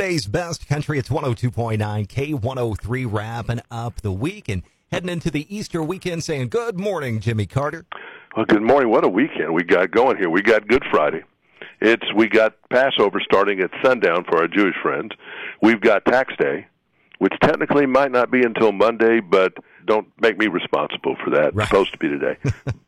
Today's best country, it's 102.9 K103 wrapping up the week and heading into the Easter weekend saying good morning, Jimmy Carter. Well, good morning. What a weekend we got going here. We got Good Friday. It's we got Passover starting at sundown for our Jewish friends. We've got Tax Day, which technically might not be until Monday, but don't make me responsible for that. Right. It's supposed to be today.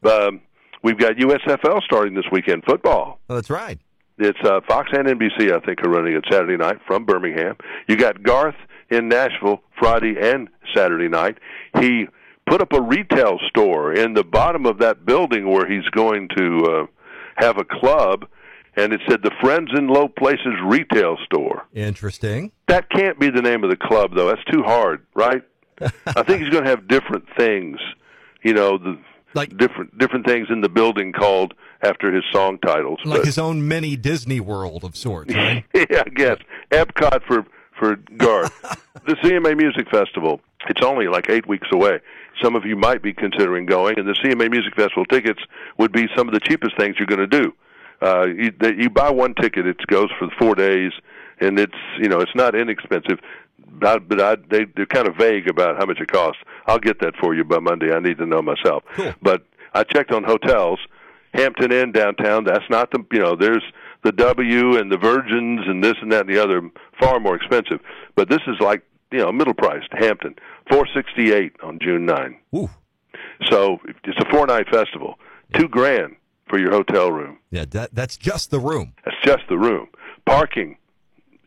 um, we've got USFL starting this weekend. Football. Oh, that's right. It's uh, Fox and NBC, I think, are running it Saturday night from Birmingham. You got Garth in Nashville Friday and Saturday night. He put up a retail store in the bottom of that building where he's going to uh, have a club, and it said the Friends in Low Places Retail Store. Interesting. That can't be the name of the club, though. That's too hard, right? I think he's going to have different things, you know, the Like- different different things in the building called after his song titles. Like but- his own mini Disney World of sorts, right? yeah, I guess Epcot for for Garth. the CMA Music Festival. It's only like eight weeks away. Some of you might be considering going, and the CMA Music Festival tickets would be some of the cheapest things you're going to do. Uh, you, that you buy one ticket, it goes for four days, and it's you know it's not inexpensive. But, but I, they they're kind of vague about how much it costs. I'll get that for you by Monday. I need to know myself. Cool. But I checked on hotels. Hampton Inn downtown. That's not the you know. There's the W and the Virgins and this and that and the other. Far more expensive. But this is like you know middle priced. Hampton, four sixty eight on June nine. Ooh. So it's a four night festival. Two grand for your hotel room. Yeah, that, that's just the room. That's just the room. Parking,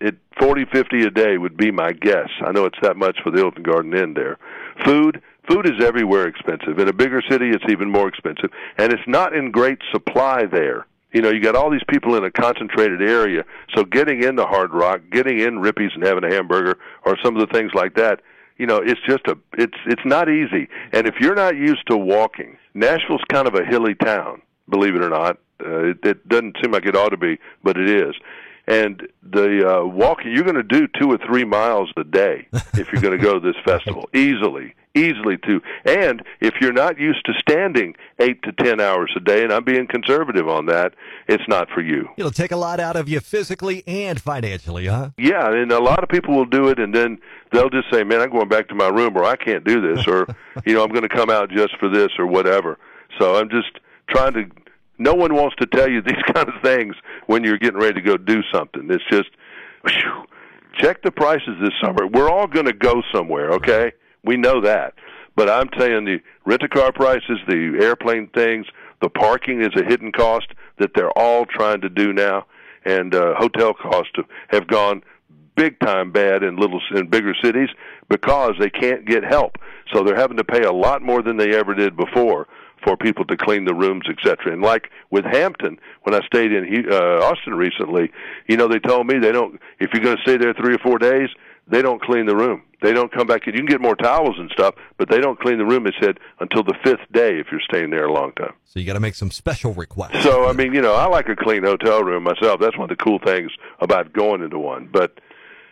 at forty fifty a day would be my guess. I know it's that much for the Hilton Garden Inn there. Food, food is everywhere expensive. In a bigger city, it's even more expensive, and it's not in great supply there. You know, you got all these people in a concentrated area, so getting into Hard Rock, getting in Rippy's and having a hamburger, or some of the things like that, you know, it's just a, it's it's not easy. And if you're not used to walking, Nashville's kind of a hilly town, believe it or not. Uh, it, it doesn't seem like it ought to be, but it is and the uh, walking you're going to do two or three miles a day if you're going to go to this festival. Easily easily two and if you're not used to standing eight to ten hours a day and i'm being conservative on that it's not for you. It'll take a lot out of you physically and financially, huh? yeah and a lot of people will do it and then they'll just say man i'm going back to my room or i can't do this or you know i'm going to come out just for this or whatever. So i'm just trying to no one wants to tell you these kind of things when you're getting ready to go do something. It's just whew, check the prices this summer. We're all going to go somewhere okay? We know that. But i'm saying the rent a car prices the airplane things the parking is a hidden cost that they're all trying to do now. And uh, hotel costs have gone big time bad in little in bigger cities because they can't get help. So they're having to pay a lot more than they ever did before for people to clean the rooms, etc. And like with Hampton, when I stayed in uh, Austin recently, you know they told me they don't. If you're going to stay there three or four days, they don't clean the room. They don't come back. You can get more towels and stuff, but they don't clean the room. It said until the fifth day if you're staying there a long time. So you got to make some special requests. So I mean, you know, I like a clean hotel room myself. That's one of the cool things about going into one. But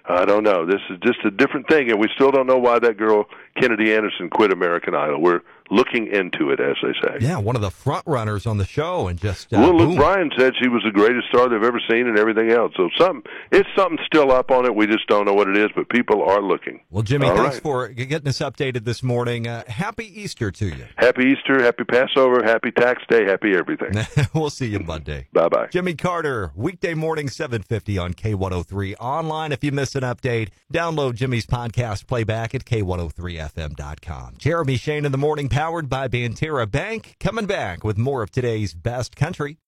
I don't know. This is just a different thing, and we still don't know why that girl Kennedy Anderson quit American Idol. We're looking into it, as they say. yeah, one of the front runners on the show, and just uh, Well, Luke boom. Bryan said she was the greatest star they've ever seen, and everything else. So some, it's something still up on it. We just don't know what it is, but people are looking. Well, Jimmy, All thanks right. for getting us updated this morning. Uh, happy Easter to you. Happy Easter, happy Passover, happy Tax Day, happy everything. we'll see you Monday. bye bye. Jimmy Carter, weekday morning, 750 on K103. Online, if you missed an update, download Jimmy's podcast playback at K103FM.com. Jeremy Shane in the morning, powered by Banterra Bank, coming back with more of today's best country.